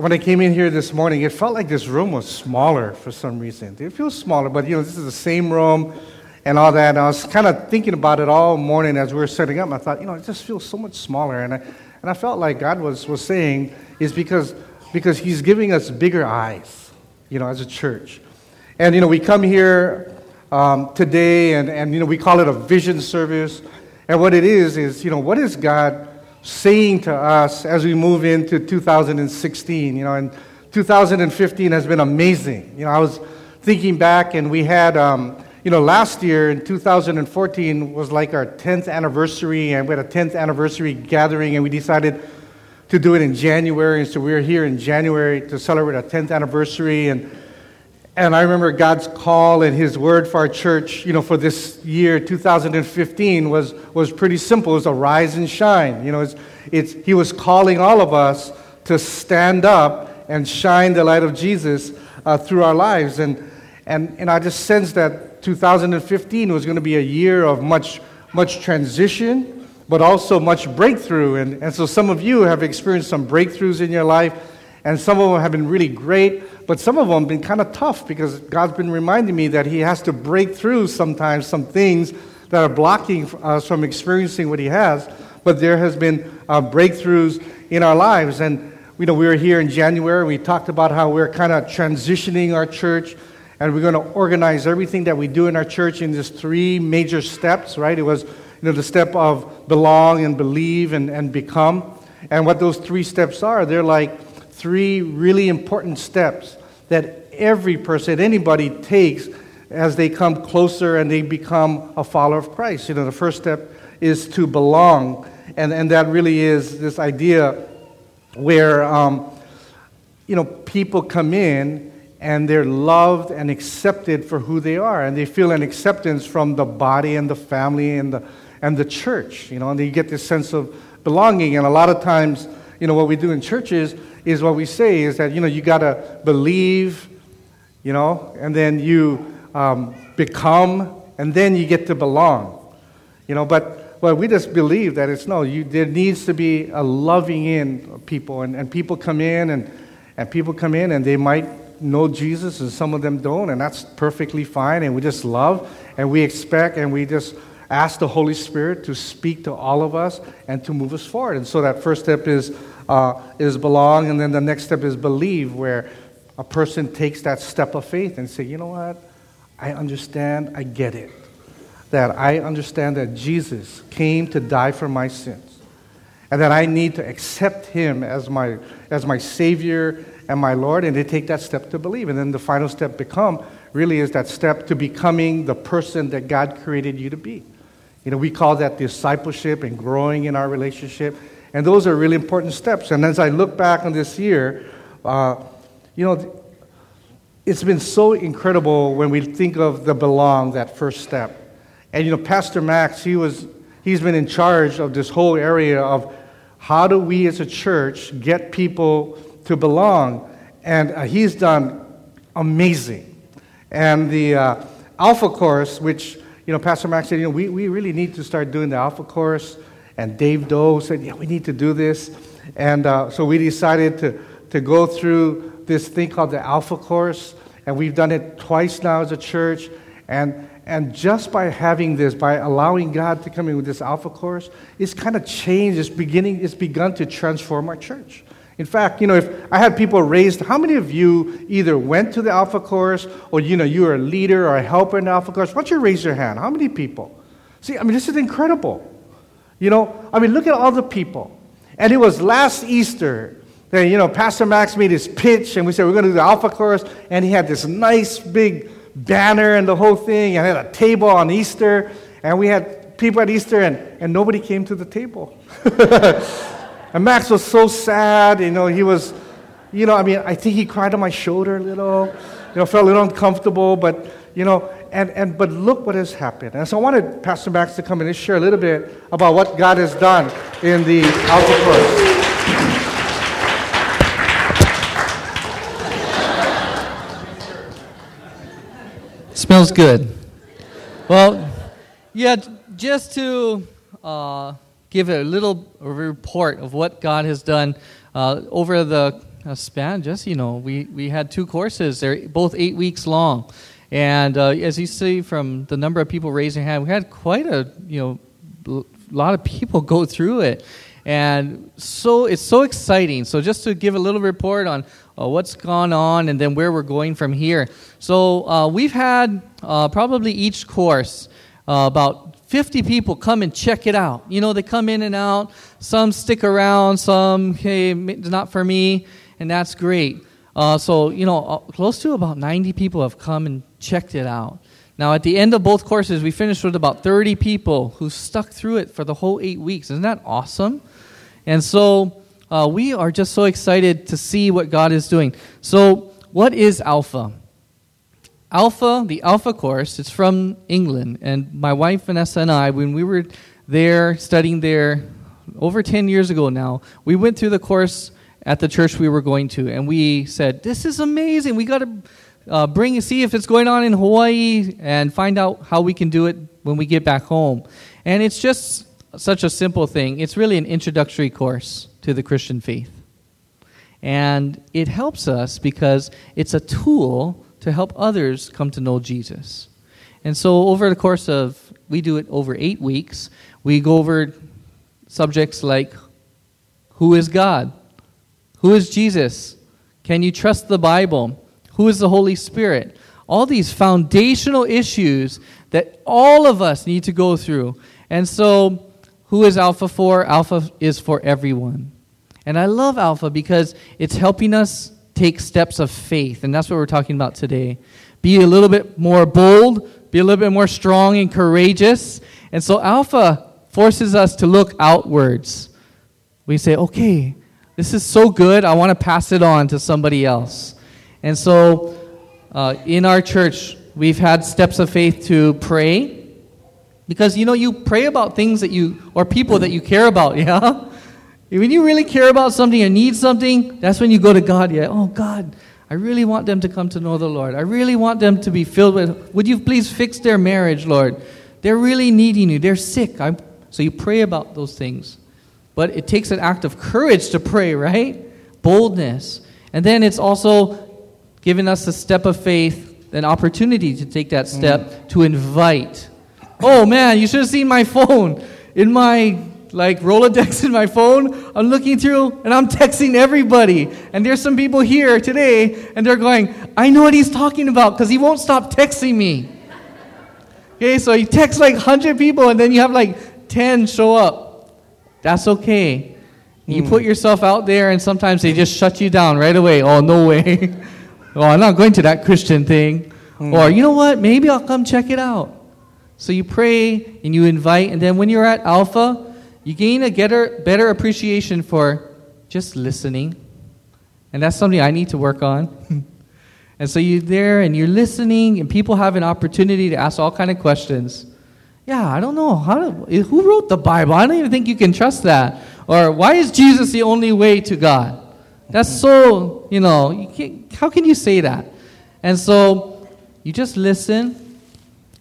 when I came in here this morning, it felt like this room was smaller for some reason. It feels smaller, but you know, this is the same room and all that. And I was kind of thinking about it all morning as we were setting up. I thought, you know, it just feels so much smaller. And I, and I felt like God was, was saying, is because, because He's giving us bigger eyes, you know, as a church. And, you know, we come here um, today and, and, you know, we call it a vision service. And what it is, is, you know, what is God saying to us as we move into 2016? You know, and 2015 has been amazing. You know, I was thinking back and we had, um, you know, last year in 2014 was like our 10th anniversary, and we had a 10th anniversary gathering, and we decided to do it in January. And so we were here in January to celebrate our 10th anniversary. And, and I remember God's call and His word for our church, you know, for this year, 2015, was, was pretty simple. It was a rise and shine. You know, it's, it's, He was calling all of us to stand up and shine the light of Jesus uh, through our lives. And, and, and I just sensed that 2015 was going to be a year of much, much transition, but also much breakthrough. And, and so some of you have experienced some breakthroughs in your life, and some of them have been really great, but some of them have been kind of tough because God's been reminding me that He has to break through sometimes some things that are blocking us from experiencing what He has. But there has been uh, breakthroughs in our lives. And, you know, we were here in January, we talked about how we're kind of transitioning our church and we're going to organize everything that we do in our church in these three major steps, right? It was, you know, the step of belong and believe and, and become. And what those three steps are, they're like three really important steps that every person, anybody takes as they come closer and they become a follower of Christ. You know, the first step is to belong. And, and that really is this idea where, um, you know, people come in and they're loved and accepted for who they are. And they feel an acceptance from the body and the family and the, and the church, you know, and they get this sense of belonging. And a lot of times, you know, what we do in churches is what we say is that, you know, you got to believe, you know, and then you um, become, and then you get to belong, you know, but well, we just believe that it's no, you, there needs to be a loving in of people, and, and people come in, and, and people come in, and they might know Jesus and some of them don't, and that's perfectly fine. And we just love and we expect and we just ask the Holy Spirit to speak to all of us and to move us forward. And so that first step is, uh, is belong, and then the next step is believe, where a person takes that step of faith and say, you know what? I understand, I get it. That I understand that Jesus came to die for my sins. And that I need to accept him as my, as my Savior and my Lord, and they take that step to believe. And then the final step become really is that step to becoming the person that God created you to be. You know, we call that discipleship and growing in our relationship. And those are really important steps. And as I look back on this year, uh, you know, it's been so incredible when we think of the belong, that first step. And you know, Pastor Max, he was he's been in charge of this whole area of how do we as a church get people to belong. And uh, he's done amazing. And the uh, Alpha Course, which, you know, Pastor Max said, you know, we, we really need to start doing the Alpha Course. And Dave Doe said, yeah, we need to do this. And uh, so we decided to, to go through this thing called the Alpha Course. And we've done it twice now as a church. And, and just by having this, by allowing God to come in with this Alpha Course, it's kind of changed. It's beginning, it's begun to transform our church. In fact, you know, if I had people raised, how many of you either went to the Alpha Course or, you know, you're a leader or a helper in the Alpha Course? Why don't you raise your hand? How many people? See, I mean, this is incredible. You know, I mean, look at all the people. And it was last Easter that, you know, Pastor Max made his pitch and we said, we're going to do the Alpha Course. And he had this nice big banner and the whole thing and had a table on Easter. And we had people at Easter and, and nobody came to the table. And Max was so sad, you know, he was, you know, I mean, I think he cried on my shoulder a little, you know, felt a little uncomfortable, but, you know, and, and but look what has happened. And so I wanted Pastor Max to come in and share a little bit about what God has done in the Alpha Course. Smells good. Well, yeah, just to uh, give a little report of what God has done uh, over the uh, span, just you know, we, we had two courses. They're both eight weeks long, and uh, as you see from the number of people raising hand, we had quite a you know a lot of people go through it, and so it's so exciting. So just to give a little report on uh, what's gone on and then where we're going from here. So uh, we've had uh, probably each course uh, about 50 people come and check it out. You know, they come in and out. Some stick around, some, hey, not for me, and that's great. Uh, so, you know, close to about 90 people have come and checked it out. Now, at the end of both courses, we finished with about 30 people who stuck through it for the whole eight weeks. Isn't that awesome? And so, uh, we are just so excited to see what God is doing. So, what is Alpha? Alpha, the Alpha course, it's from England. And my wife Vanessa and I, when we were there studying there over 10 years ago now, we went through the course at the church we were going to. And we said, This is amazing. We got to uh, bring see if it's going on in Hawaii and find out how we can do it when we get back home. And it's just such a simple thing. It's really an introductory course to the Christian faith. And it helps us because it's a tool to help others come to know Jesus. And so, over the course of, we do it over eight weeks, we go over subjects like who is God? Who is Jesus? Can you trust the Bible? Who is the Holy Spirit? All these foundational issues that all of us need to go through. And so, who is Alpha for? Alpha is for everyone. And I love Alpha because it's helping us take steps of faith. And that's what we're talking about today. Be a little bit more bold, be a little bit more strong and courageous. And so Alpha forces us to look outwards. We say, okay, this is so good, I want to pass it on to somebody else. And so uh, in our church, we've had steps of faith to pray. Because you know, you pray about things that you, or people that you care about, yeah? When you really care about something or need something, that's when you go to God. Yeah, oh God, I really want them to come to know the Lord. I really want them to be filled with. Would you please fix their marriage, Lord? They're really needing you. They're sick. I'm, so you pray about those things. But it takes an act of courage to pray, right? Boldness. And then it's also giving us a step of faith, an opportunity to take that step mm. to invite. Oh man, you should have seen my phone. In my like Rolodex in my phone. I'm looking through and I'm texting everybody. And there's some people here today and they're going, I know what he's talking about because he won't stop texting me. Okay, so you text like 100 people and then you have like 10 show up. That's okay. You mm. put yourself out there and sometimes they just shut you down right away. Oh, no way. oh, I'm not going to that Christian thing. Mm. Or, you know what? Maybe I'll come check it out. So you pray and you invite, and then when you're at Alpha, you gain a better, better appreciation for just listening. And that's something I need to work on. and so you're there and you're listening, and people have an opportunity to ask all kind of questions. Yeah, I don't know. How who wrote the Bible? I don't even think you can trust that. Or why is Jesus the only way to God? That's so, you know, you how can you say that? And so you just listen,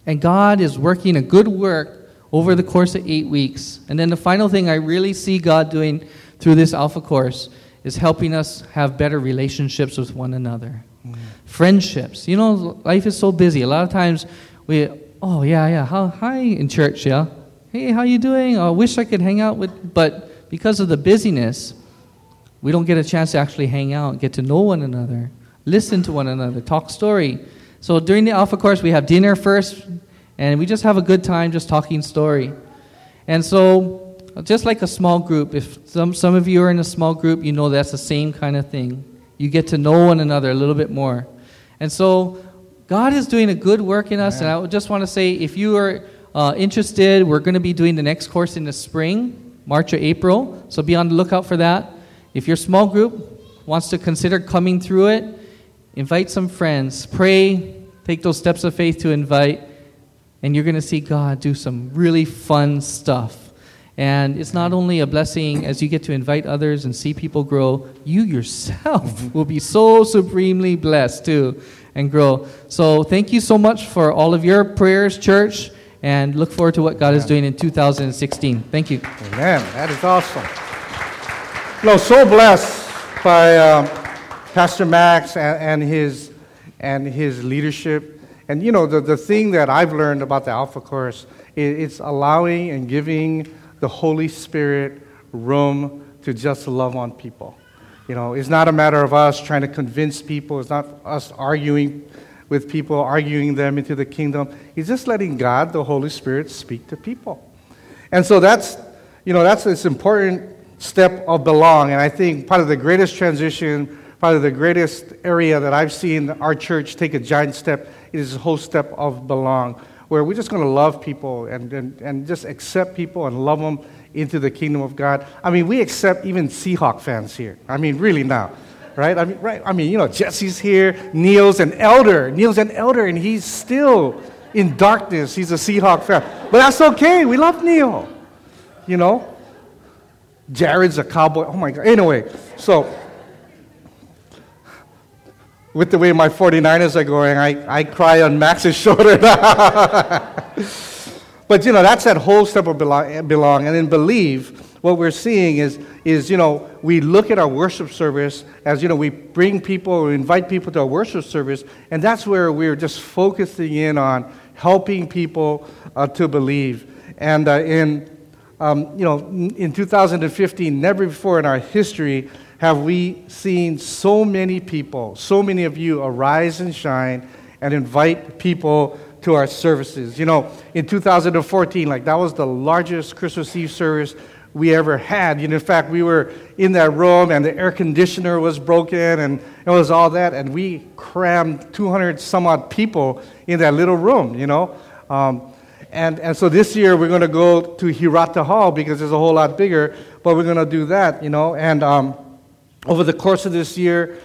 and God is working a good work over the course of eight weeks. And then the final thing I really see God doing through this Alpha course is helping us have better relationships with one another. Mm. Friendships. You know, life is so busy. A lot of times we, oh, yeah, yeah, how, hi in church, yeah. Hey, how you doing? I wish I could hang out with, but because of the busyness, we don't get a chance to actually hang out, get to know one another, listen to one another, talk story. So during the Alpha course, we have dinner first, and we just have a good time just talking story. And so, just like a small group, if some, some of you are in a small group, you know that's the same kind of thing. You get to know one another a little bit more. And so, God is doing a good work in us, and I just want to say if you are uh, interested, we're going to be doing the next course in the spring, March or April, so be on the lookout for that. If your small group wants to consider coming through it, invite some friends, pray, take those steps of faith to invite and you're going to see God do some really fun stuff. And it's not only a blessing as you get to invite others and see people grow, you yourself will be so supremely blessed too and grow. So thank you so much for all of your prayers, church, and look forward to what God is doing in 2016. Thank you. Amen. That is awesome. No, so blessed by um, Pastor Max and, and, his, and his leadership. And you know, the, the thing that I've learned about the Alpha Course is it's allowing and giving the Holy Spirit room to just love on people. You know, it's not a matter of us trying to convince people, it's not us arguing with people, arguing them into the kingdom. It's just letting God, the Holy Spirit, speak to people. And so that's, you know, that's this important step of belong. And I think part of the greatest transition, part of the greatest area that I've seen our church take a giant step is this whole step of belong, where we're just going to love people and, and, and just accept people and love them into the kingdom of God. I mean, we accept even Seahawk fans here. I mean, really now right? I mean, right? I mean, you know, Jesse's here, Neil's an elder, Neil's an elder, and he's still in darkness. He's a Seahawk fan, but that's okay. We love Neil, you know. Jared's a cowboy. Oh my God. Anyway, so with the way my 49ers are going, I, I cry on Max's shoulder. but you know, that's that whole step of belong, belong and then believe what we're seeing is, is, you know, we look at our worship service as, you know, we bring people, we invite people to our worship service, and that's where we're just focusing in on helping people uh, to believe. And uh, in, um, you know, in 2015, never before in our history have we seen so many people, so many of you arise and shine and invite people to our services. You know, in 2014, like that was the largest Christmas Eve service we ever had. You know, in fact, we were in that room and the air conditioner was broken and it was all that, and we crammed 200 some odd people in that little room, you know. Um, and, and so this year we're going to go to Hirata Hall because it's a whole lot bigger, but we're going to do that, you know. And um, over the course of this year,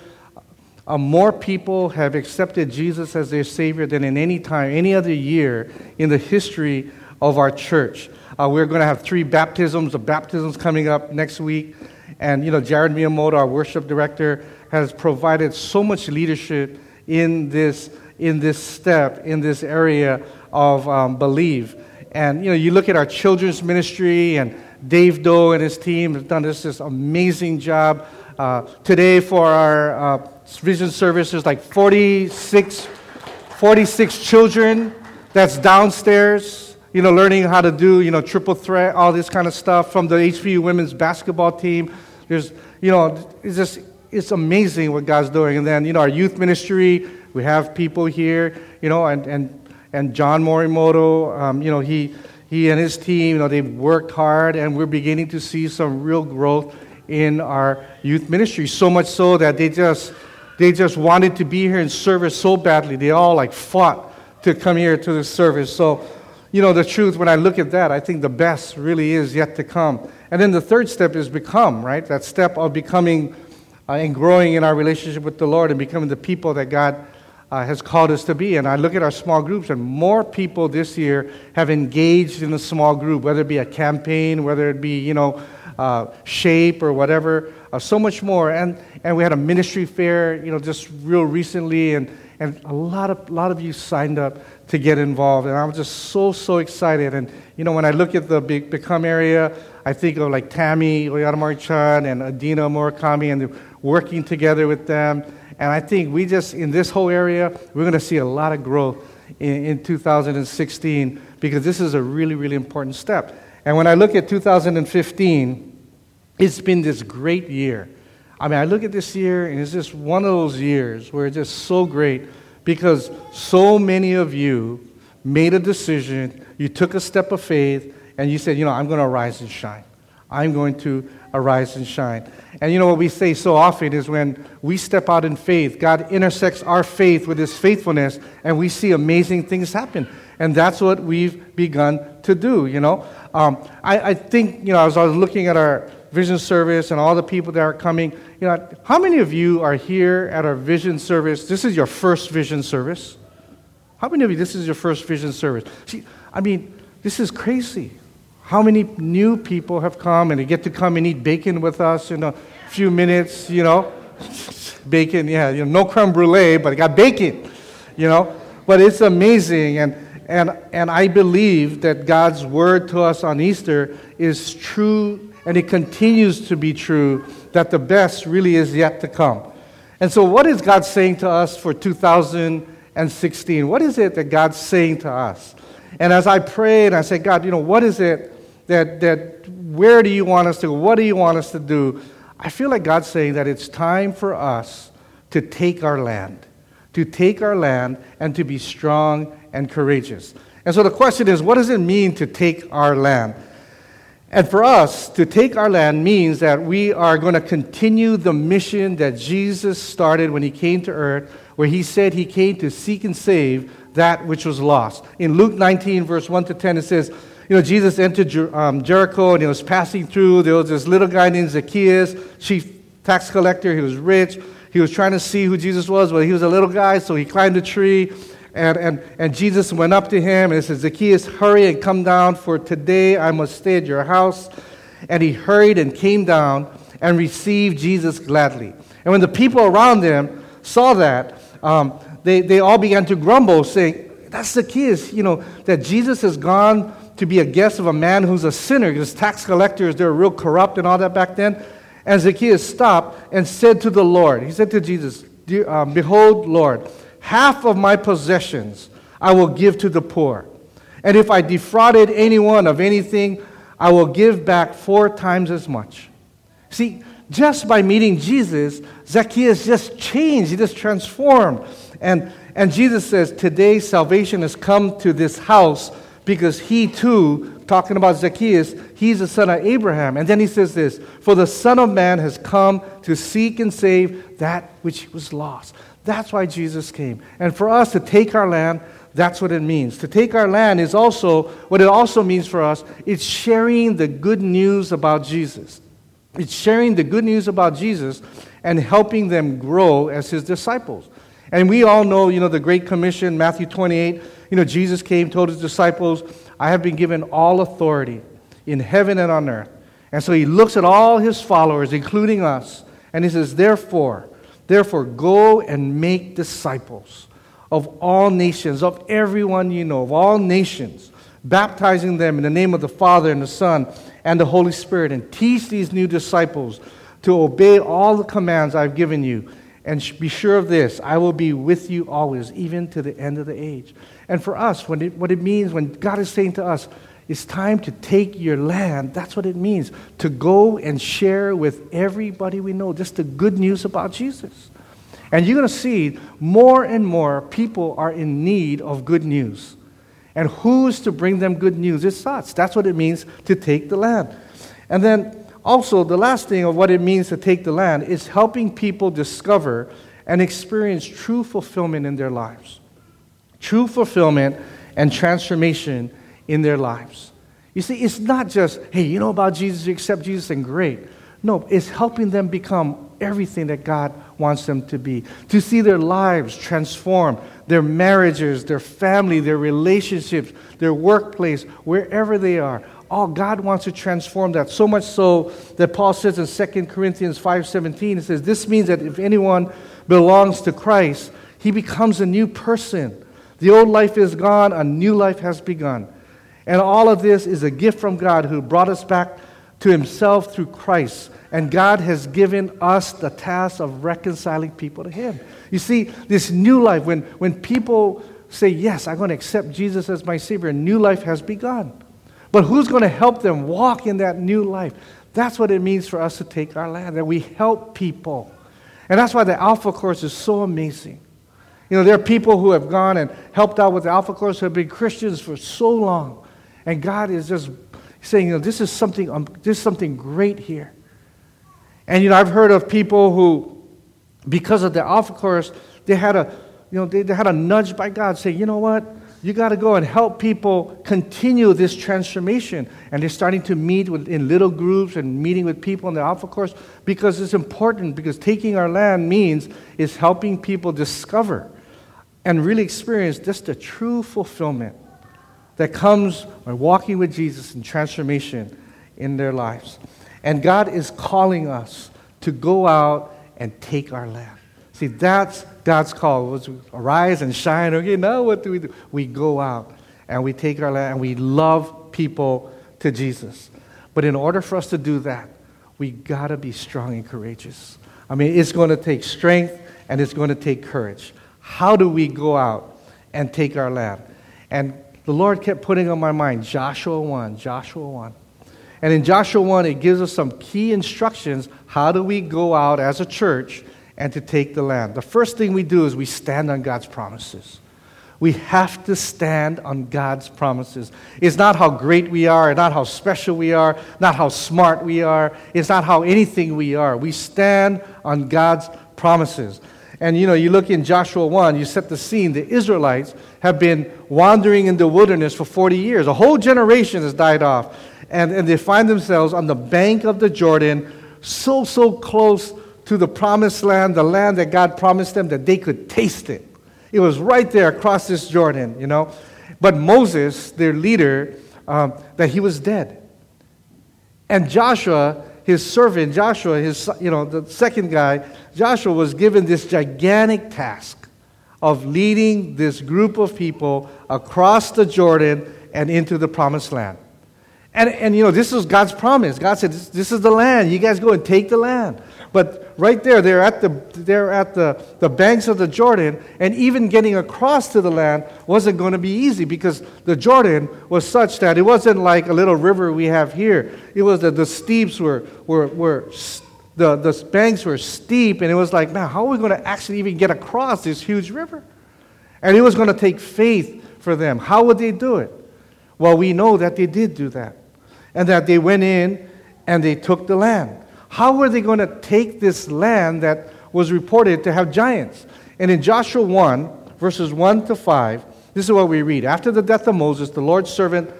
uh, more people have accepted Jesus as their Savior than in any time, any other year in the history of our church. Uh, we're going to have three baptisms. The baptisms coming up next week. And, you know, Jared Miyamoto, our worship director, has provided so much leadership in this, in this step, in this area of um, believe. And, you know, you look at our children's ministry, and Dave Doe and his team have done this, this amazing job. Uh, today, for our uh, vision service, there's like 46, 46 children that's downstairs you know, learning how to do, you know, triple threat, all this kind of stuff from the HPU women's basketball team. There's, you know, it's just, it's amazing what God's doing. And then, you know, our youth ministry, we have people here, you know, and, and, and John Morimoto, um, you know, he, he and his team, you know, they've worked hard and we're beginning to see some real growth in our youth ministry. So much so that they just, they just wanted to be here and service so badly. They all like fought to come here to the service. So, you know, the truth, when I look at that, I think the best really is yet to come. And then the third step is become, right? That step of becoming uh, and growing in our relationship with the Lord and becoming the people that God uh, has called us to be. And I look at our small groups, and more people this year have engaged in a small group, whether it be a campaign, whether it be, you know, uh, shape or whatever, uh, so much more. And, and we had a ministry fair, you know, just real recently, and, and a lot of, lot of you signed up to get involved. And I'm just so, so excited. And, you know, when I look at the Become area, I think of like Tammy Oyadamari-chan and Adina Murakami and working together with them. And I think we just, in this whole area, we're going to see a lot of growth in, in 2016 because this is a really, really important step. And when I look at 2015, it's been this great year. I mean, I look at this year, and it's just one of those years where it's just so great because so many of you made a decision, you took a step of faith, and you said, you know, I'm going to arise and shine. I'm going to arise and shine. And you know what we say so often is when we step out in faith, God intersects our faith with His faithfulness, and we see amazing things happen. And that's what we've begun to do, you know. Um, I, I think, you know, as I was looking at our vision service and all the people that are coming. You know, how many of you are here at our vision service? This is your first vision service. How many of you, this is your first vision service? See, I mean, this is crazy. How many new people have come and they get to come and eat bacon with us in a few minutes, you know? bacon, yeah, you know, no creme brulee, but I got bacon, you know? But it's amazing. And, and, and I believe that God's word to us on Easter is true and it continues to be true that the best really is yet to come. And so, what is God saying to us for 2016? What is it that God's saying to us? And as I prayed, and I said, God, you know, what is it that, that where do you want us to go? What do you want us to do? I feel like God's saying that it's time for us to take our land, to take our land and to be strong and courageous. And so the question is, what does it mean to take our land? And for us, to take our land means that we are going to continue the mission that Jesus started when he came to earth, where he said he came to seek and save that which was lost. In Luke 19, verse 1 to 10, it says, You know, Jesus entered Jer- um, Jericho and he was passing through. There was this little guy named Zacchaeus, chief tax collector. He was rich. He was trying to see who Jesus was. Well, he was a little guy, so he climbed a tree and, and, and Jesus went up to him and said, Zacchaeus, hurry and come down, for today I must stay at your house. And he hurried and came down and received Jesus gladly. And when the people around him saw that, um, they, they all began to grumble, saying, That's Zacchaeus, you know, that Jesus has gone to be a guest of a man who's a sinner, because tax collectors, they were real corrupt and all that back then. And Zacchaeus stopped and said to the Lord, He said to Jesus, um, Behold, Lord, half of my possessions I will give to the poor. And if I defrauded anyone of anything, I will give back four times as much. See, just by meeting Jesus, Zacchaeus just changed, he just transformed. And, and Jesus says, Today salvation has come to this house because he too, talking about Zacchaeus, he's the son of Abraham. And then he says this For the Son of Man has come to seek and save that which was lost. That's why Jesus came. And for us to take our land, that's what it means. To take our land is also, what it also means for us, it's sharing the good news about Jesus. It's sharing the good news about Jesus and helping them grow as his disciples. And we all know, you know, the Great Commission, Matthew 28, you know, Jesus came, told his disciples, I have been given all authority in heaven and on earth. And so he looks at all his followers, including us, and he says, Therefore, Therefore, go and make disciples of all nations, of everyone you know, of all nations, baptizing them in the name of the Father and the Son and the Holy Spirit, and teach these new disciples to obey all the commands I've given you. And be sure of this I will be with you always, even to the end of the age. And for us, it, what it means when God is saying to us, it's time to take your land. That's what it means to go and share with everybody we know just the good news about Jesus. And you're going to see more and more people are in need of good news. And who's to bring them good news? It's us. That's what it means to take the land. And then also, the last thing of what it means to take the land is helping people discover and experience true fulfillment in their lives. True fulfillment and transformation in their lives. You see, it's not just, hey, you know about Jesus, you accept Jesus, and great. No, it's helping them become everything that God wants them to be, to see their lives transformed, their marriages, their family, their relationships, their workplace, wherever they are. All God wants to transform that. So much so that Paul says in 2 Corinthians 5:17, it says, This means that if anyone belongs to Christ, he becomes a new person. The old life is gone, a new life has begun. And all of this is a gift from God who brought us back to himself through Christ. And God has given us the task of reconciling people to him. You see, this new life, when, when people say, Yes, I'm going to accept Jesus as my Savior, a new life has begun. But who's going to help them walk in that new life? That's what it means for us to take our land, that we help people. And that's why the Alpha Course is so amazing. You know, there are people who have gone and helped out with the Alpha Course who have been Christians for so long. And God is just saying, you know, this is something, um, this is something great here. And, you know, I've heard of people who, because of the Alpha Course, they had a, you know, they, they had a nudge by God saying, you know what? You got to go and help people continue this transformation. And they're starting to meet with, in little groups and meeting with people in the Alpha Course because it's important, because taking our land means is helping people discover and really experience just the true fulfillment that comes by walking with Jesus and transformation in their lives. And God is calling us to go out and take our land. See, that's God's call. Was arise and shine. Okay, now what do we do? We go out and we take our land and we love people to Jesus. But in order for us to do that, we got to be strong and courageous. I mean, it's going to take strength and it's going to take courage. How do we go out and take our land? And the Lord kept putting on my mind Joshua 1, Joshua 1. And in Joshua 1, it gives us some key instructions how do we go out as a church and to take the land. The first thing we do is we stand on God's promises. We have to stand on God's promises. It's not how great we are, not how special we are, not how smart we are, it's not how anything we are. We stand on God's promises. And you know, you look in Joshua 1, you set the scene. The Israelites have been wandering in the wilderness for 40 years. A whole generation has died off. And, and they find themselves on the bank of the Jordan, so, so close to the promised land, the land that God promised them that they could taste it. It was right there across this Jordan, you know. But Moses, their leader, um, that he was dead. And Joshua, his servant, Joshua, his, you know, the second guy, Joshua was given this gigantic task of leading this group of people across the Jordan and into the promised land. And, and you know, this is God's promise. God said, this, this is the land. You guys go and take the land. But right there, they're at, the, they're at the, the banks of the Jordan, and even getting across to the land wasn't going to be easy because the Jordan was such that it wasn't like a little river we have here. It was that the steeps were, were, were the, the banks were steep, and it was like, man, how are we going to actually even get across this huge river? And it was going to take faith for them. How would they do it? Well, we know that they did do that, and that they went in and they took the land. How were they going to take this land that was reported to have giants? And in Joshua 1, verses 1 to 5, this is what we read. After the death of Moses, the Lord's servant,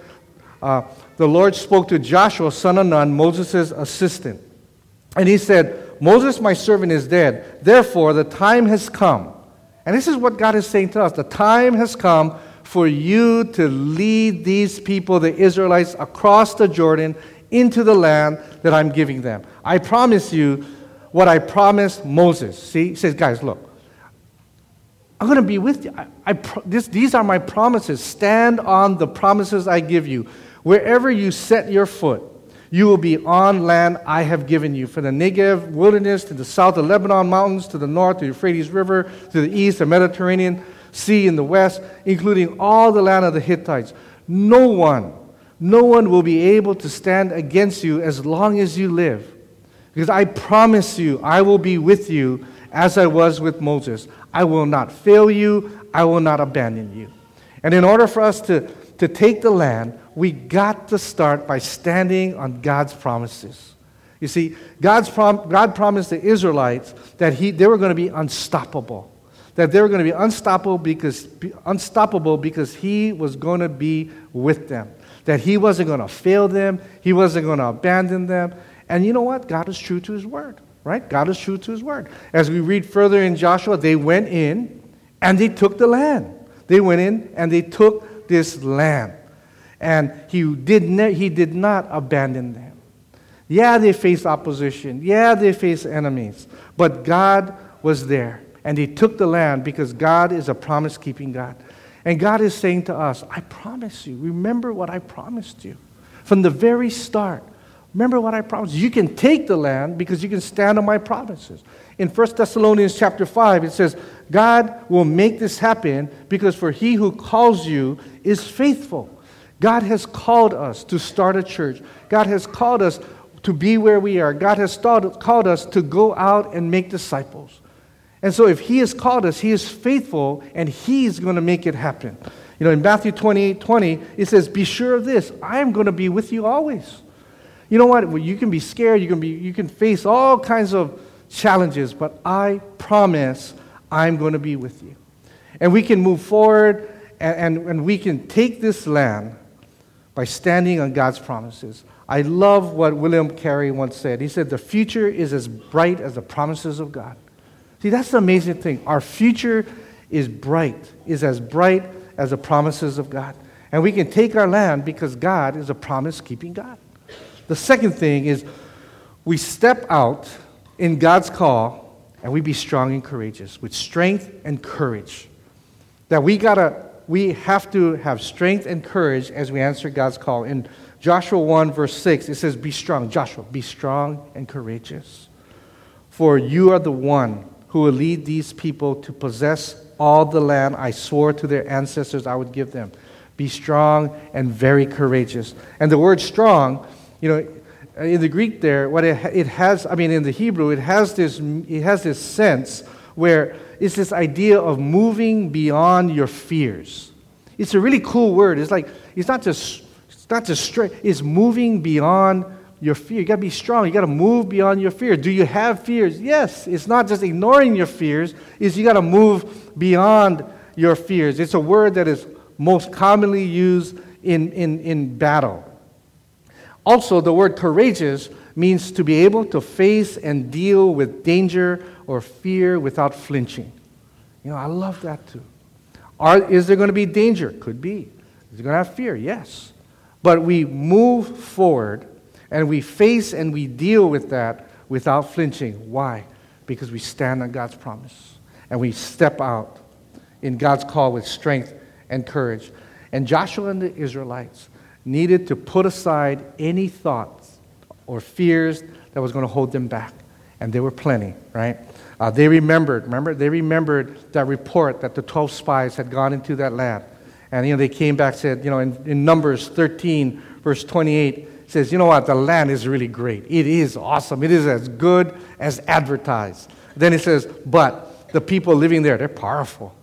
uh, the Lord spoke to Joshua, son of Nun, Moses' assistant. And he said, Moses, my servant, is dead. Therefore, the time has come. And this is what God is saying to us the time has come for you to lead these people, the Israelites, across the Jordan into the land that I'm giving them. I promise you what I promised Moses. See, he says, guys, look, I'm going to be with you. I, I this, these are my promises. Stand on the promises I give you. Wherever you set your foot, you will be on land I have given you. From the Negev wilderness to the south, the Lebanon mountains, to the north, the Euphrates River, to the east, the Mediterranean Sea in the west, including all the land of the Hittites. No one no one will be able to stand against you as long as you live. Because I promise you, I will be with you as I was with Moses. I will not fail you, I will not abandon you. And in order for us to, to take the land, we got to start by standing on God's promises. You see, God's prom- God promised the Israelites that he, they were going to be unstoppable. That they were going to be unstoppable because, unstoppable because He was going to be with them that he wasn't going to fail them, he wasn't going to abandon them. And you know what? God is true to his word, right? God is true to his word. As we read further in Joshua, they went in and they took the land. They went in and they took this land. And he did, ne- he did not abandon them. Yeah, they faced opposition. Yeah, they faced enemies. But God was there. And they took the land because God is a promise keeping God. And God is saying to us, I promise you, remember what I promised you from the very start. Remember what I promised. You can take the land because you can stand on my promises. In 1 Thessalonians chapter 5, it says, God will make this happen because for he who calls you is faithful. God has called us to start a church. God has called us to be where we are. God has called us to go out and make disciples. And so if he has called us, he is faithful and he's going to make it happen. You know, in Matthew 28 20, it says, Be sure of this, I'm going to be with you always. You know what? Well, you can be scared, you can, be, you can face all kinds of challenges, but I promise I'm going to be with you. And we can move forward and, and, and we can take this land by standing on God's promises. I love what William Carey once said. He said, The future is as bright as the promises of God. See, that's the amazing thing. Our future is bright, is as bright as the promises of God. And we can take our land because God is a promise keeping God. The second thing is we step out in God's call and we be strong and courageous with strength and courage. That we gotta, we have to have strength and courage as we answer God's call. In Joshua 1, verse 6, it says, Be strong. Joshua, be strong and courageous. For you are the one who will lead these people to possess all the land I swore to their ancestors I would give them. Be strong and very courageous. And the word strong, you know, in the Greek there, what it, it has, I mean, in the Hebrew, it has this, it has this sense where it's this idea of moving beyond your fears. It's a really cool word. It's like, it's not just, it's not just straight, it's moving beyond your fear. You got to be strong. You got to move beyond your fear. Do you have fears? Yes. It's not just ignoring your fears, is you got to move beyond your fears. It's a word that is most commonly used in, in, in battle. Also, the word courageous means to be able to face and deal with danger or fear without flinching. You know, I love that too. Are, is there going to be danger? Could be. Is there going to have fear? Yes. But we move forward and we face and we deal with that without flinching. Why? Because we stand on God's promise and we step out in God's call with strength and courage. And Joshua and the Israelites needed to put aside any thoughts or fears that was going to hold them back. And there were plenty, right? Uh, they remembered, remember? They remembered that report that the 12 spies had gone into that land. And, you know, they came back said, you know, in, in Numbers 13, verse 28, says, you know what, the land is really great. It is awesome. It is as good as advertised. Then it says, but the people living there, they're powerful.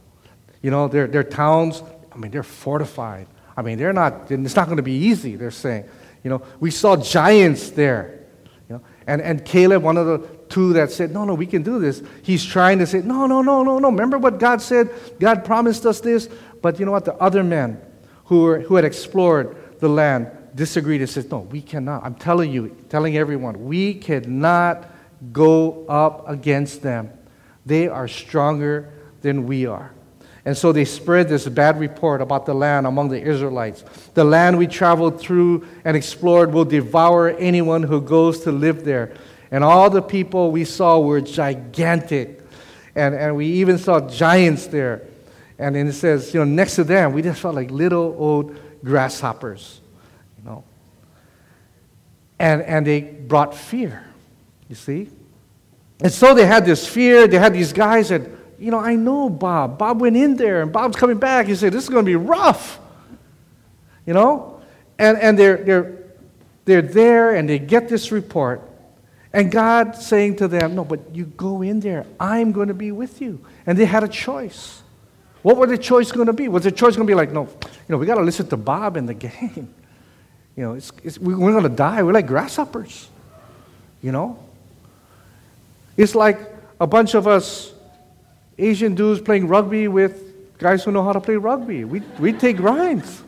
You know, their, their towns, I mean, they're fortified. I mean, they're not, it's not going to be easy, they're saying. You know, we saw giants there. You know, and, and Caleb, one of the two that said, no, no, we can do this, he's trying to say, no, no, no, no, no. Remember what God said? God promised us this. But you know what? The other men who, were, who had explored the land disagreed and said, no, we cannot. I'm telling you, telling everyone, we cannot go up against them. They are stronger than we are. And so they spread this bad report about the land among the Israelites. The land we traveled through and explored will devour anyone who goes to live there. And all the people we saw were gigantic. And, and we even saw giants there. And then it says, you know, next to them, we just felt like little old grasshoppers. And, and they brought fear, you see. And so they had this fear. They had these guys that you know, I know Bob. Bob went in there, and Bob's coming back. He said, This is going to be rough. You know? And, and they're, they're, they're there, and they get this report. And God saying to them, No, but you go in there. I'm going to be with you. And they had a choice. What were the choice going to be? Was the choice going to be like, No, you know, we got to listen to Bob and the gang. You know, it's, it's, we're going to die. We're like grasshoppers. You know? It's like a bunch of us Asian dudes playing rugby with guys who know how to play rugby. We, we take grinds,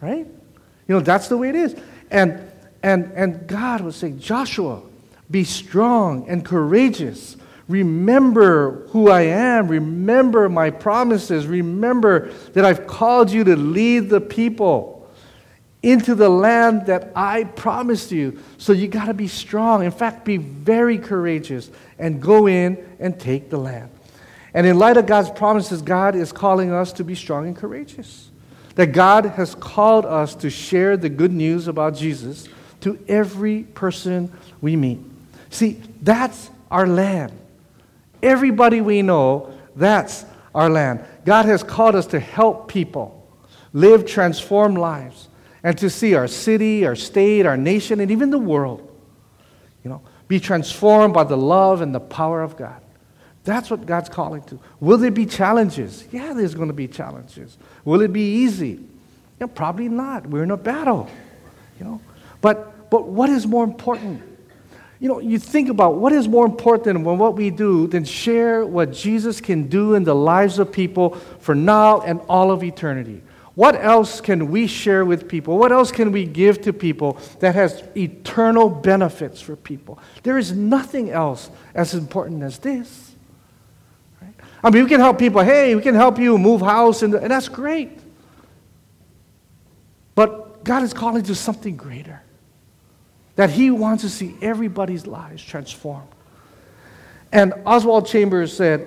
right? You know, that's the way it is. And, and, and God was saying, Joshua, be strong and courageous. Remember who I am. Remember my promises. Remember that I've called you to lead the people into the land that I promised you. So you got to be strong. In fact, be very courageous and go in and take the land. And in light of God's promises, God is calling us to be strong and courageous. That God has called us to share the good news about Jesus to every person we meet. See, that's our land. Everybody we know, that's our land. God has called us to help people live transformed lives and to see our city, our state, our nation, and even the world, you know, be transformed by the love and the power of God. That's what God's calling to. Will there be challenges? Yeah, there's going to be challenges. Will it be easy? Yeah, probably not. We're in a battle, you know. But but what is more important? You know, you think about what is more important than what we do than share what Jesus can do in the lives of people for now and all of eternity. What else can we share with people? What else can we give to people that has eternal benefits for people? There is nothing else as important as this. I mean, we can help people. Hey, we can help you move house, and, and that's great. But God is calling to something greater. That He wants to see everybody's lives transformed. And Oswald Chambers said,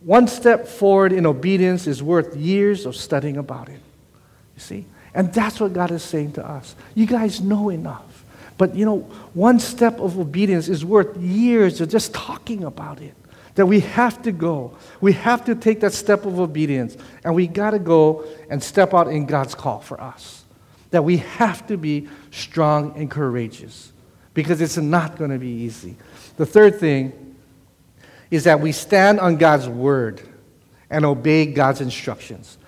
one step forward in obedience is worth years of studying about it. You see? And that's what God is saying to us. You guys know enough. But you know, one step of obedience is worth years of just talking about it That we have to go. We have to take that step of obedience. And we got to go and step out in God's call for us. That we have to be strong and courageous because it's not going to be easy. The third thing is that we stand on God's word and obey God's instructions.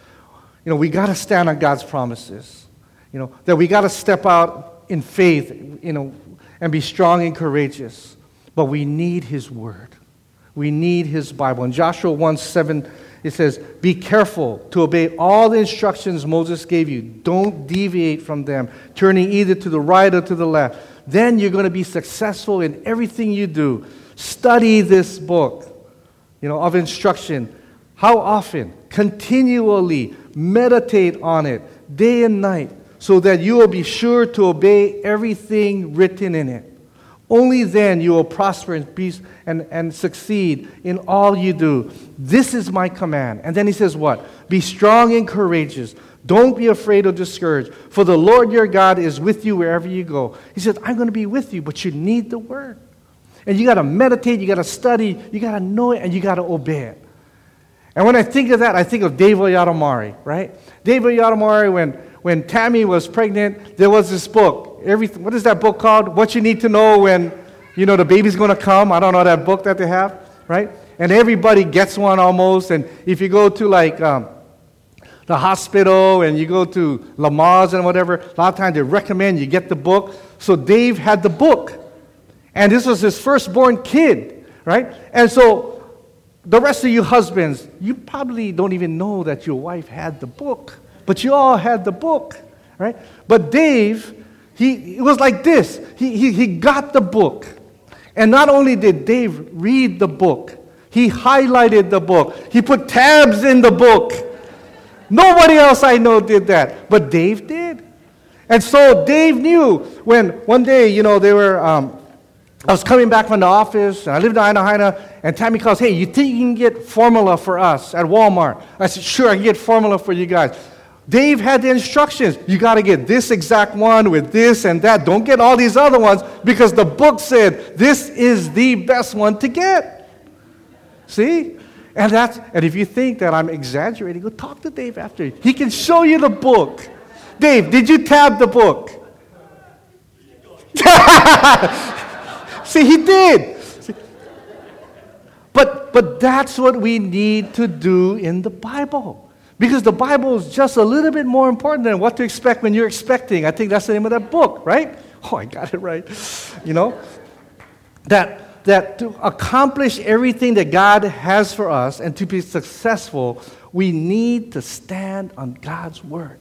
You know, we got to stand on God's promises. You know, that we got to step out in faith, you know, and be strong and courageous. But we need His word. We need His Bible. In Joshua 1 7, it says, Be careful to obey all the instructions Moses gave you. Don't deviate from them, turning either to the right or to the left. Then you're going to be successful in everything you do. Study this book, you know, of instruction. How often? Continually meditate on it day and night so that you will be sure to obey everything written in it. Only then you will prosper and, be, and, and succeed in all you do. This is my command. And then he says, What? Be strong and courageous. Don't be afraid or discouraged, for the Lord your God is with you wherever you go. He says, I'm going to be with you, but you need the word. And you got to meditate, you got to study, you got to know it, and you got to obey it. And when I think of that, I think of David Yadomari, right? David Yadomari, when, when Tammy was pregnant, there was this book. Every, what is that book called? What you need to know when, you know, the baby's going to come. I don't know that book that they have, right? And everybody gets one almost. And if you go to like, um, the hospital and you go to Lamaze and whatever, a lot of times they recommend you get the book. So Dave had the book. And this was his firstborn kid, right? And so the rest of you husbands, you probably don't even know that your wife had the book, but you all had the book, right? But Dave, he it was like this. He, he, he got the book. And not only did Dave read the book, he highlighted the book. He put tabs in the book. Nobody else I know did that, but Dave did. And so Dave knew when one day, you know, they were, um, I was coming back from the office, and I lived in Anaheim, and Tammy calls, hey, you think you can get formula for us at Walmart? I said, sure, I can get formula for you guys. Dave had the instructions. You got to get this exact one with this and that. Don't get all these other ones because the book said this is the best one to get. See? And that's and if you think that I'm exaggerating, go talk to Dave after. He can show you the book. Dave, did you tab the book? See, he did. See? But but that's what we need to do in the Bible. Because the Bible is just a little bit more important than what to expect when you're expecting. I think that's the name of that book, right? Oh, I got it right. You know? That that to accomplish everything that God has for us and to be successful, we need to stand on God's word.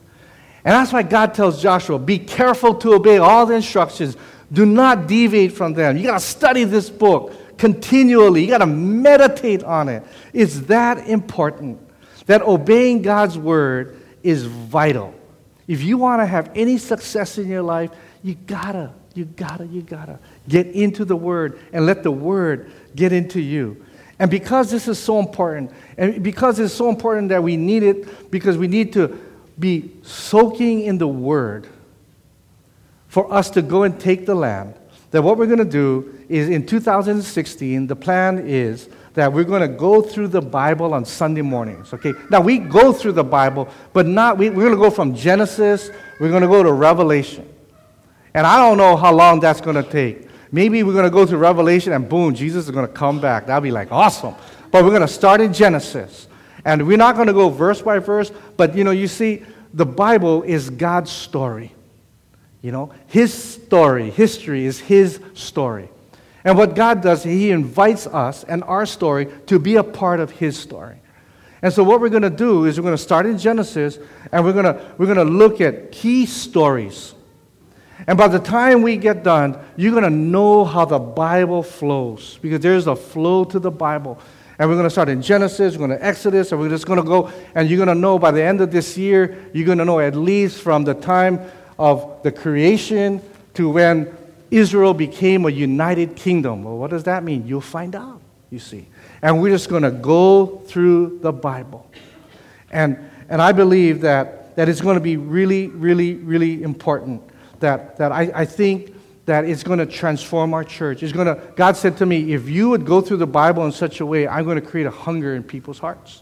And that's why God tells Joshua be careful to obey all the instructions, do not deviate from them. You got to study this book continually, you got to meditate on it. It's that important that obeying God's word is vital. If you want to have any success in your life, you gotta, you gotta, you gotta Get into the Word and let the Word get into you. And because this is so important, and because it's so important that we need it, because we need to be soaking in the Word for us to go and take the land, that what we're going to do is in 2016, the plan is that we're going to go through the Bible on Sunday mornings. Okay? Now, we go through the Bible, but not, we, we're going to go from Genesis, we're going to go to Revelation. And I don't know how long that's going to take. Maybe we're going to go through Revelation and boom, Jesus is going to come back. That'll be like awesome. But we're going to start in Genesis. And we're not going to go verse by verse, but you know, you see, the Bible is God's story. You know, His story, history is His story. And what God does, He invites us and our story to be a part of His story. And so, what we're going to do is we're going to start in Genesis and we're going to, we're going to look at key stories and by the time we get done, you're going to know how the Bible flows because there's a flow to the Bible. And we're going to start in Genesis, we're going to Exodus, and we're just going to go, and you're going to know by the end of this year, you're going to know at least from the time of the creation to when Israel became a united kingdom. Well, what does that mean? You'll find out, you see. And we're just going to go through the Bible. And, and I believe that, that it's going to be really, really, really important that, that I, I think that it's going to transform our church. It's going to, God said to me, if you would go through the Bible in such a way, I'm going to create a hunger in people's hearts.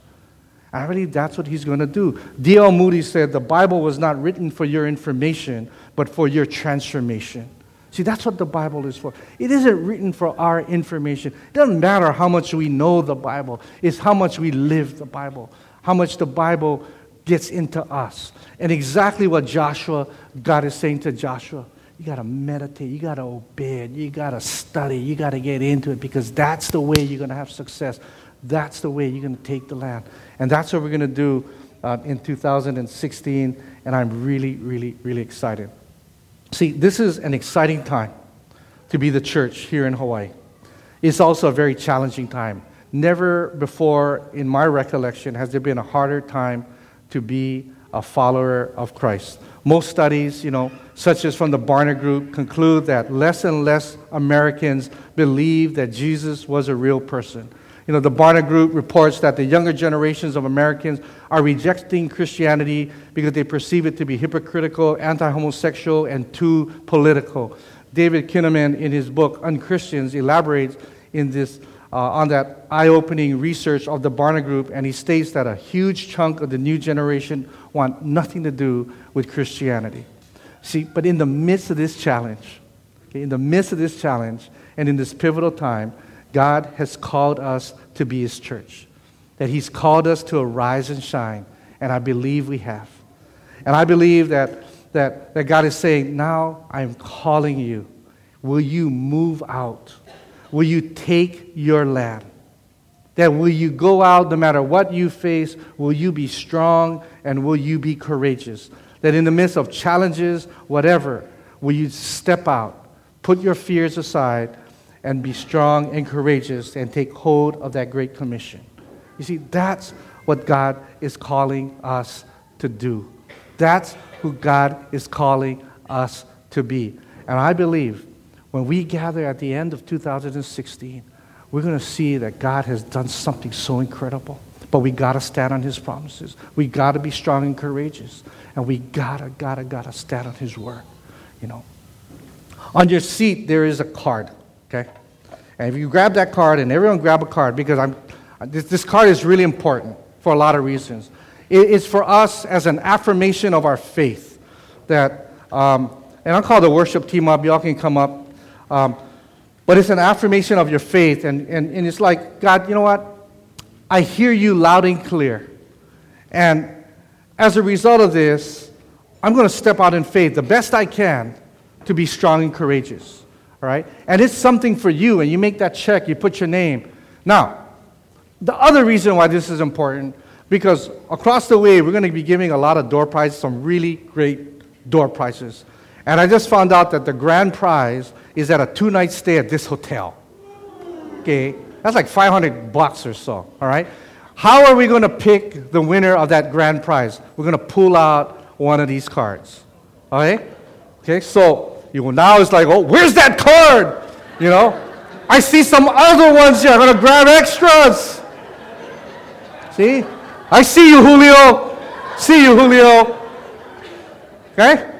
I believe that's what he's going to do. D.L. Moody said the Bible was not written for your information, but for your transformation. See, that's what the Bible is for. It isn't written for our information. It doesn't matter how much we know the Bible, it's how much we live the Bible, how much the Bible gets into us. And exactly what Joshua, God is saying to Joshua. You got to meditate. You got to obey it. You got to study. You got to get into it because that's the way you're going to have success. That's the way you're going to take the land. And that's what we're going to do uh, in 2016. And I'm really, really, really excited. See, this is an exciting time to be the church here in Hawaii. It's also a very challenging time. Never before, in my recollection, has there been a harder time to be a follower of Christ. Most studies, you know, such as from the Barna Group, conclude that less and less Americans believe that Jesus was a real person. You know, the Barna Group reports that the younger generations of Americans are rejecting Christianity because they perceive it to be hypocritical, anti homosexual, and too political. David Kinnaman, in his book Unchristians, elaborates in this, uh, on that eye opening research of the Barna Group, and he states that a huge chunk of the new generation want nothing to do with Christianity. See, but in the midst of this challenge, okay, in the midst of this challenge, and in this pivotal time, God has called us to be His church, that He's called us to arise and shine, and I believe we have. And I believe that, that, that God is saying, Now I'm calling you. Will you move out? Will you take your land? That will you go out no matter what you face? Will you be strong and will you be courageous? That in the midst of challenges, whatever, will you step out, put your fears aside, and be strong and courageous and take hold of that great commission. You see, that's what God is calling us to do. That's who God is calling us to be. And I believe when we gather at the end of 2016, we're going to see that God has done something so incredible. But we got to stand on His promises. We got to be strong and courageous. And we got to, got to, got to stand on His word. You know. On your seat, there is a card. Okay? And if you grab that card, and everyone grab a card, because I'm, this, this card is really important for a lot of reasons. It, it's for us as an affirmation of our faith that, um, and I'll call the worship team up, y'all can come up. Um, but it's an affirmation of your faith, and, and, and it's like, God, you know what? I hear you loud and clear. And as a result of this, I'm going to step out in faith the best I can to be strong and courageous. All right? And it's something for you, and you make that check, you put your name. Now, the other reason why this is important, because across the way, we're going to be giving a lot of door prizes, some really great door prizes. And I just found out that the grand prize is at a two night stay at this hotel. Okay? That's like 500 bucks or so, all right? How are we going to pick the winner of that grand prize? We're going to pull out one of these cards. Okay? Okay, so you now it's like, oh, where's that card? You know, I see some other ones here. I'm gonna grab extras. See, I see you, Julio. See you, Julio. Okay.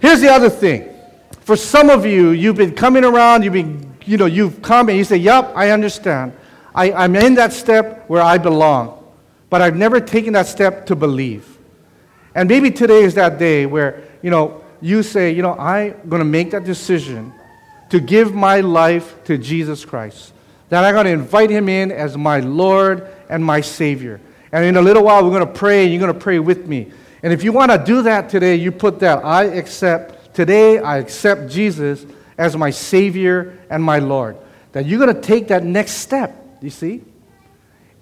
Here's the other thing. For some of you, you've been coming around. You've been, you know, you've come and you say, "Yep, I understand. I, I'm in that step where I belong, but I've never taken that step to believe." And maybe today is that day where you know you say, you know, I'm going to make that decision to give my life to Jesus Christ. That I'm going to invite him in as my Lord and my Savior. And in a little while, we're going to pray, and you're going to pray with me. And if you want to do that today, you put that I accept, today I accept Jesus as my Savior and my Lord. That you're going to take that next step, you see?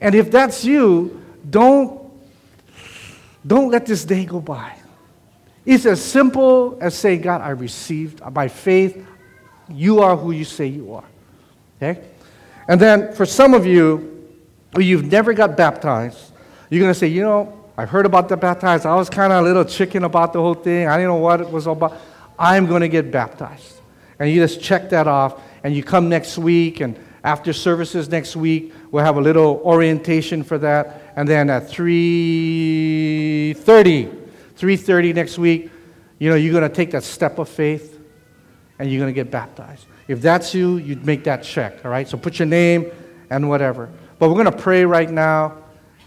And if that's you, don't, don't let this day go by. It's as simple as saying, God, I received by faith, you are who you say you are. Okay? And then for some of you you've never got baptized, you're going to say, you know, I've heard about the baptized. I was kind of a little chicken about the whole thing. I didn't know what it was all about. I'm going to get baptized. And you just check that off, and you come next week, and after services next week, we'll have a little orientation for that. And then at 3.30, 3.30 next week, you know, you're going to take that step of faith and you're going to get baptized. If that's you, you'd make that check, all right? So put your name and whatever. But we're going to pray right now,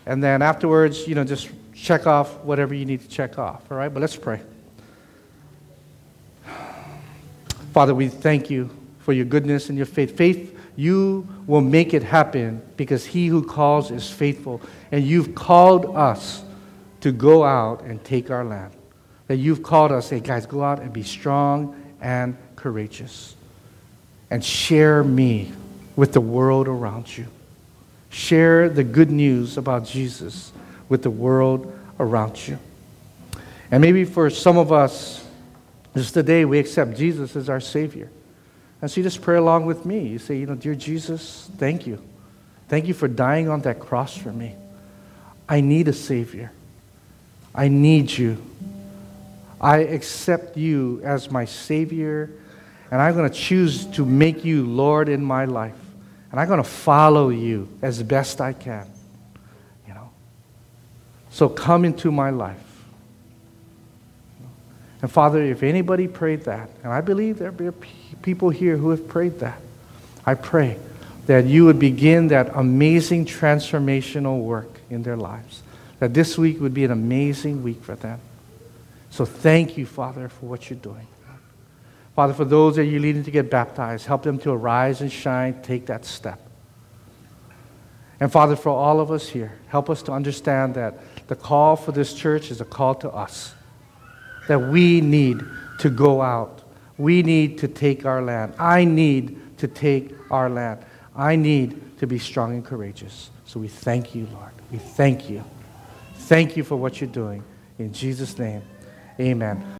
and then afterwards, you know, just check off whatever you need to check off, all right? But let's pray. Father, we thank you for your goodness and your faith. Faith, you will make it happen because he who calls is faithful. And you've called us to go out and take our land. That you've called us, hey guys, go out and be strong and courageous. And share me with the world around you. Share the good news about Jesus with the world around you. And maybe for some of us, just today we accept Jesus as our Savior. And so you just pray along with me. You say, you know, dear Jesus, thank you. Thank you for dying on that cross for me. I need a Savior. I need you. I accept you as my Savior, and I'm going to choose to make you Lord in my life. And I'm going to follow you as best I can. You know. So come into my life. And Father, if anybody prayed that, and I believe there are people here who have prayed that, I pray that you would begin that amazing transformational work in their lives. That this week would be an amazing week for them. So thank you, Father, for what you're doing. Father, for those that you're leading to get baptized, help them to arise and shine, take that step. And Father, for all of us here, help us to understand that the call for this church is a call to us that we need to go out. We need to take our land. I need to take our land. I need to be strong and courageous. So we thank you, Lord. We thank you. Thank you for what you're doing. In Jesus' name, amen.